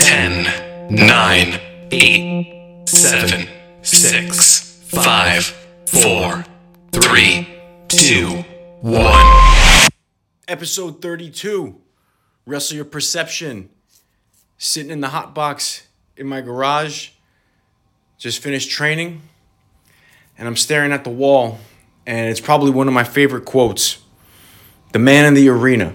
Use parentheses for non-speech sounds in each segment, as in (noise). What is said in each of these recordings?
10, 9, 8, 7, 6, 5, 4, 3, 2, 1. Episode 32 Wrestle Your Perception. Sitting in the hot box in my garage. Just finished training. And I'm staring at the wall. And it's probably one of my favorite quotes The man in the arena.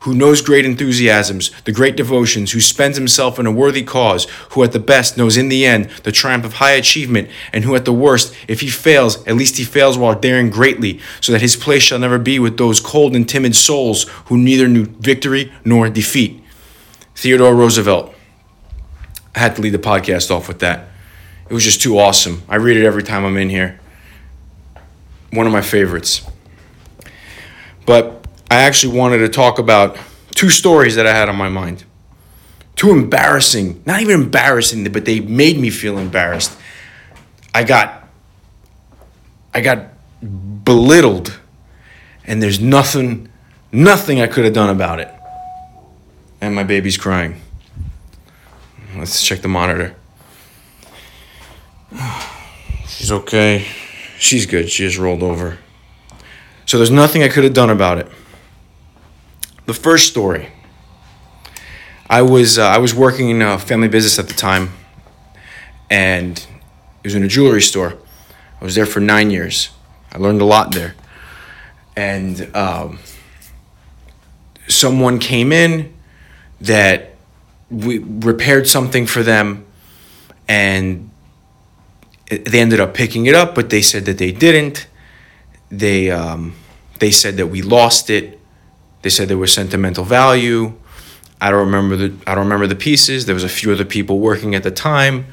who knows great enthusiasms, the great devotions, who spends himself in a worthy cause, who at the best knows in the end the triumph of high achievement, and who at the worst, if he fails, at least he fails while daring greatly, so that his place shall never be with those cold and timid souls who neither knew victory nor defeat. Theodore Roosevelt. I had to lead the podcast off with that. It was just too awesome. I read it every time I'm in here. One of my favorites. But I actually wanted to talk about two stories that I had on my mind. Too embarrassing, not even embarrassing, but they made me feel embarrassed. I got I got belittled and there's nothing nothing I could have done about it. And my baby's crying. Let's check the monitor. (sighs) She's okay. She's good. She just rolled over. So there's nothing I could have done about it. The first story. I was uh, I was working in a family business at the time, and it was in a jewelry store. I was there for nine years. I learned a lot there, and um, someone came in that we repaired something for them, and they ended up picking it up, but they said that they didn't. They um, they said that we lost it they said there was sentimental value. I don't remember the I don't remember the pieces. There was a few other people working at the time.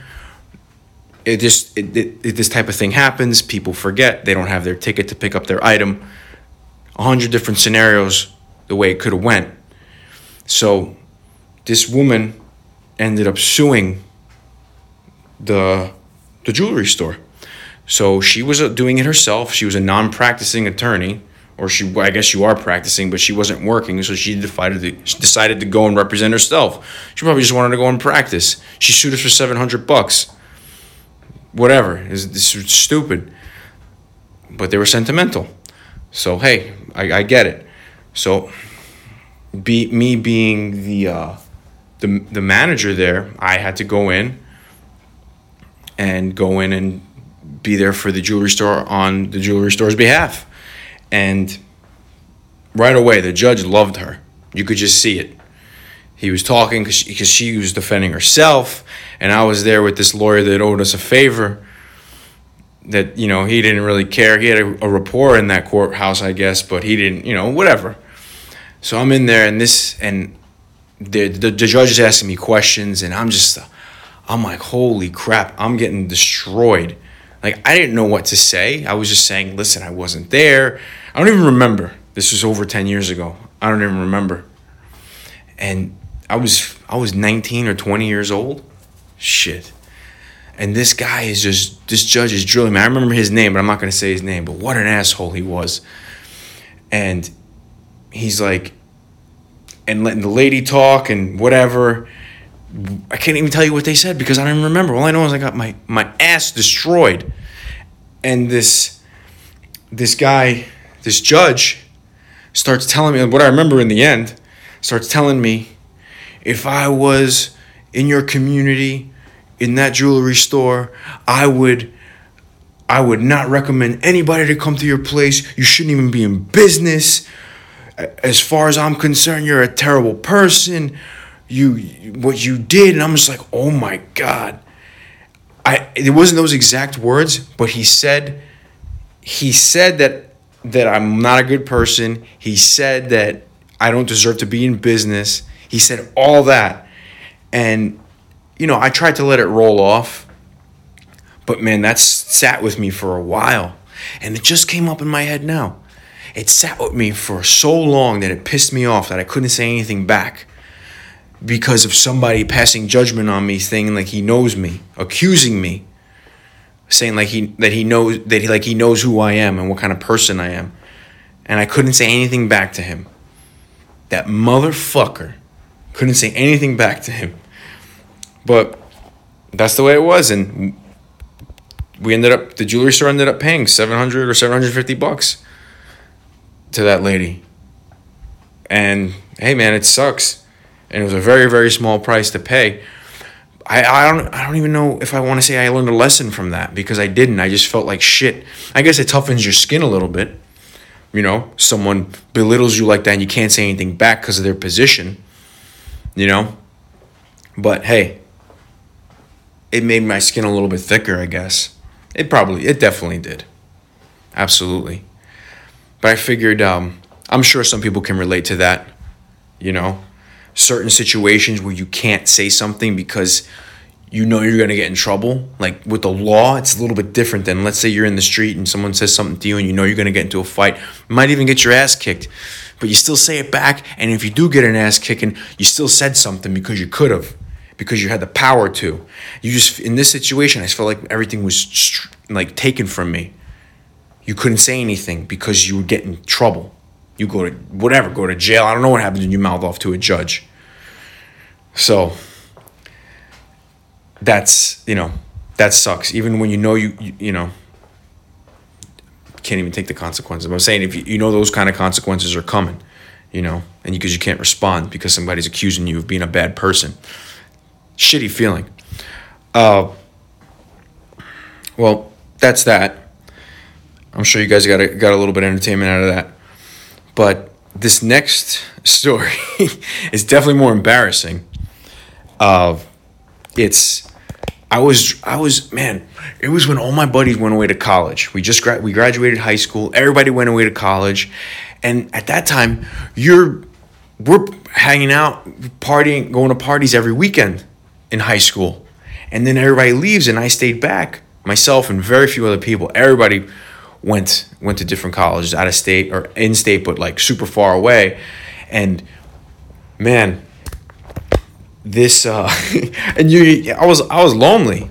It just it, it, it, this type of thing happens. People forget they don't have their ticket to pick up their item. A hundred different scenarios the way it could have went. So this woman ended up suing the the jewelry store. So she was uh, doing it herself. She was a non-practicing attorney or she I guess you are practicing, but she wasn't working, so she decided to decided to go and represent herself. She probably just wanted to go and practice. She sued us for seven hundred bucks. Whatever, is this is stupid, but they were sentimental. So hey, I, I get it. So, be me being the uh, the the manager there, I had to go in and go in and be there for the jewelry store on the jewelry store's behalf and right away, the judge loved her. You could just see it. He was talking because she, she was defending herself, and I was there with this lawyer that owed us a favor. That you know he didn't really care. He had a, a rapport in that courthouse, I guess, but he didn't. You know, whatever. So I'm in there, and this, and the, the, the judge is asking me questions, and I'm just, I'm like, holy crap, I'm getting destroyed like I didn't know what to say. I was just saying, listen, I wasn't there. I don't even remember. This was over 10 years ago. I don't even remember. And I was I was 19 or 20 years old. Shit. And this guy is just this judge is drilling me. I remember his name, but I'm not gonna say his name, but what an asshole he was. And he's like and letting the lady talk and whatever. I can't even tell you what they said because I don't even remember. All I know is I got my, my ass destroyed. And this this guy, this judge, starts telling me what I remember in the end, starts telling me if I was in your community, in that jewelry store, I would I would not recommend anybody to come to your place. You shouldn't even be in business. As far as I'm concerned, you're a terrible person you what you did and i'm just like oh my god. I it wasn't those exact words but he said he said that that i'm not a good person. He said that i don't deserve to be in business. He said all that. And you know i tried to let it roll off but man that's sat with me for a while. And it just came up in my head now. It sat with me for so long that it pissed me off that I couldn't say anything back because of somebody passing judgment on me, saying like he knows me, accusing me, saying like he that he knows that he like he knows who I am and what kind of person I am. And I couldn't say anything back to him. That motherfucker couldn't say anything back to him. But that's the way it was and we ended up the jewelry store ended up paying 700 or 750 bucks to that lady. And hey man, it sucks. And it was a very very small price to pay. I, I don't I don't even know if I want to say I learned a lesson from that because I didn't. I just felt like shit. I guess it toughens your skin a little bit. You know, someone belittles you like that and you can't say anything back because of their position. You know? But hey, it made my skin a little bit thicker, I guess. It probably, it definitely did. Absolutely. But I figured, um, I'm sure some people can relate to that. You know, certain situations where you can't say something because you know you're going to get in trouble. Like with the law, it's a little bit different than let's say you're in the street and someone says something to you and you know you're going to get into a fight. You might even get your ass kicked, but you still say it back. And if you do get an ass kicking, you still said something because you could have because you had the power to. You just in this situation, I felt like everything was like taken from me. You couldn't say anything because you would get in trouble. You go to whatever, go to jail. I don't know what happens when you mouth off to a judge. So that's you know that sucks. Even when you know you you, you know can't even take the consequences. I'm saying if you, you know those kind of consequences are coming, you know, and because you, you can't respond because somebody's accusing you of being a bad person shitty feeling. Uh, well, that's that. I'm sure you guys got a, got a little bit of entertainment out of that. But this next story (laughs) is definitely more embarrassing. Uh, it's I was I was man, it was when all my buddies went away to college. We just gra- we graduated high school. Everybody went away to college, and at that time, you're we're hanging out, partying, going to parties every weekend in high school. And then everybody leaves and I stayed back, myself and very few other people. Everybody went went to different colleges out of state or in state but like super far away. And man, this uh (laughs) and you I was I was lonely.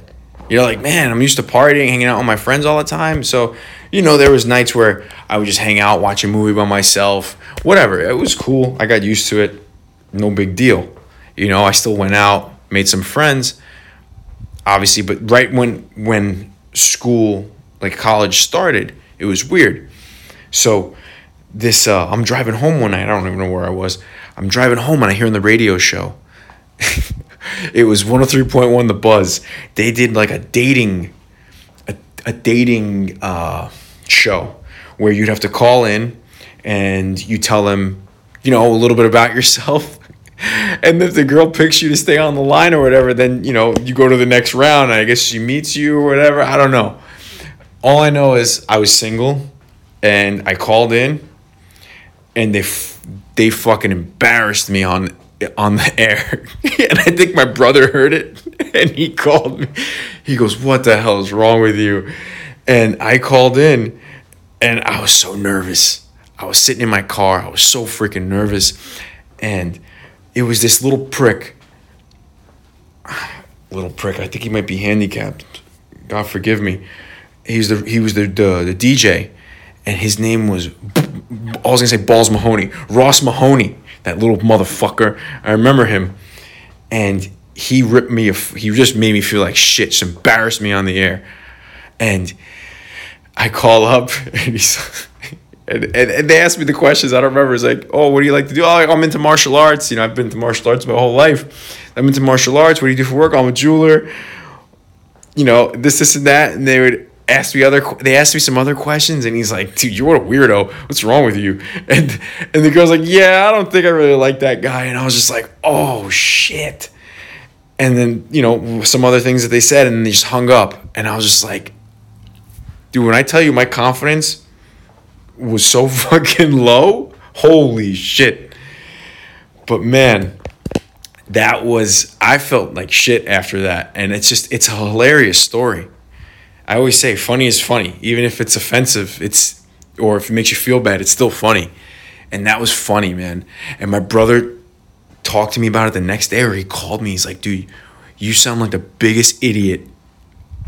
You're like, man, I'm used to partying, hanging out with my friends all the time. So, you know, there was nights where I would just hang out, watch a movie by myself, whatever. It was cool. I got used to it. No big deal. You know, I still went out, made some friends, obviously. But right when when school, like college, started, it was weird. So this, uh, I'm driving home one night. I don't even know where I was. I'm driving home and I hear on the radio show. (laughs) it was 103.1 The Buzz. They did like a dating, a, a dating uh, show where you'd have to call in and you tell them, you know, a little bit about yourself (laughs) and if the girl picks you to stay on the line or whatever, then you know you go to the next round. I guess she meets you or whatever. I don't know. All I know is I was single, and I called in, and they f- they fucking embarrassed me on on the (laughs) air, and I think my brother heard it, (laughs) and he called me. He goes, "What the hell is wrong with you?" And I called in, and I was so nervous. I was sitting in my car. I was so freaking nervous, and it was this little prick. (sighs) Little prick. I think he might be handicapped. God forgive me. He's the he was the the, the DJ, and his name was I was gonna say Balls Mahoney, Ross Mahoney, that little motherfucker. I remember him, and he ripped me. He just made me feel like shit. Just embarrassed me on the air, and I call up, (laughs) and he's and, and, and, they asked me the questions. I don't remember. It's like, oh, what do you like to do? Oh, I'm into martial arts. You know, I've been to martial arts my whole life. I'm into martial arts. What do you do for work? I'm a jeweler. You know, this, this, and that. And they would ask me other. They asked me some other questions, and he's like, dude, you're a weirdo. What's wrong with you? (laughs) And and the girl's like, yeah, I don't think I really like that guy. And I was just like, oh shit. And then you know some other things that they said, and they just hung up. And I was just like, dude, when I tell you my confidence was so (laughs) fucking low. Holy shit. But man, that was I felt like shit after that and it's just it's a hilarious story. I always say funny is funny, even if it's offensive. It's or if it makes you feel bad, it's still funny. And that was funny, man. And my brother talked to me about it the next day, or he called me. He's like, "Dude, you sound like the biggest idiot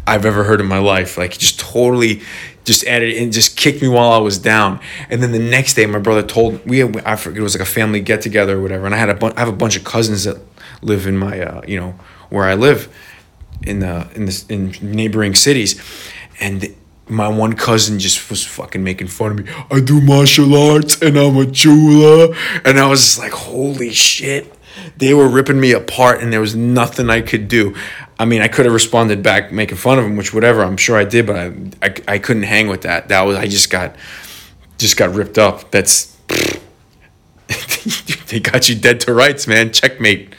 I've ever heard in my life. Like, just totally." Just added and just kicked me while I was down, and then the next day, my brother told we had, I forget it was like a family get together or whatever, and I had a bu- I have a bunch of cousins that live in my uh, you know where I live, in the in this in neighboring cities, and my one cousin just was fucking making fun of me. I do martial arts and I'm a chula, and I was just like, holy shit. They were ripping me apart, and there was nothing I could do. I mean, I could have responded back, making fun of him, which whatever. I'm sure I did, but I, I, I couldn't hang with that. That was I just got, just got ripped up. That's (laughs) they got you dead to rights, man. Checkmate.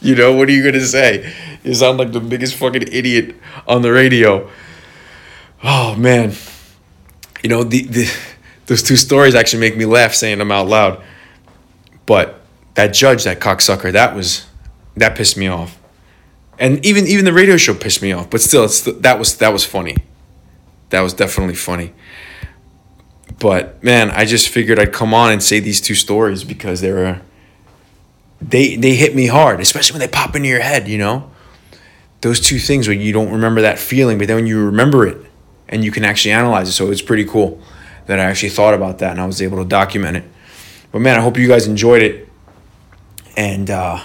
You know what are you gonna say? You sound like the biggest fucking idiot on the radio. Oh man, you know the, the those two stories actually make me laugh saying them out loud. But that judge, that cocksucker, that was that pissed me off, and even even the radio show pissed me off. But still, it's that was that was funny. That was definitely funny. But man, I just figured I'd come on and say these two stories because they were they they hit me hard, especially when they pop into your head. You know those two things when you don't remember that feeling, but then when you remember it and you can actually analyze it. So it's pretty cool that I actually thought about that and I was able to document it. But man, I hope you guys enjoyed it. And uh,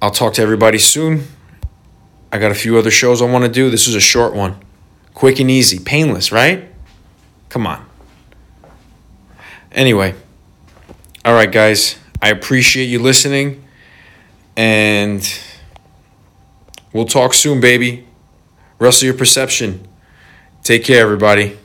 I'll talk to everybody soon. I got a few other shows I want to do. This is a short one. Quick and easy, painless, right? Come on. Anyway, all right, guys, I appreciate you listening. And We'll talk soon, baby. Wrestle your perception. Take care, everybody.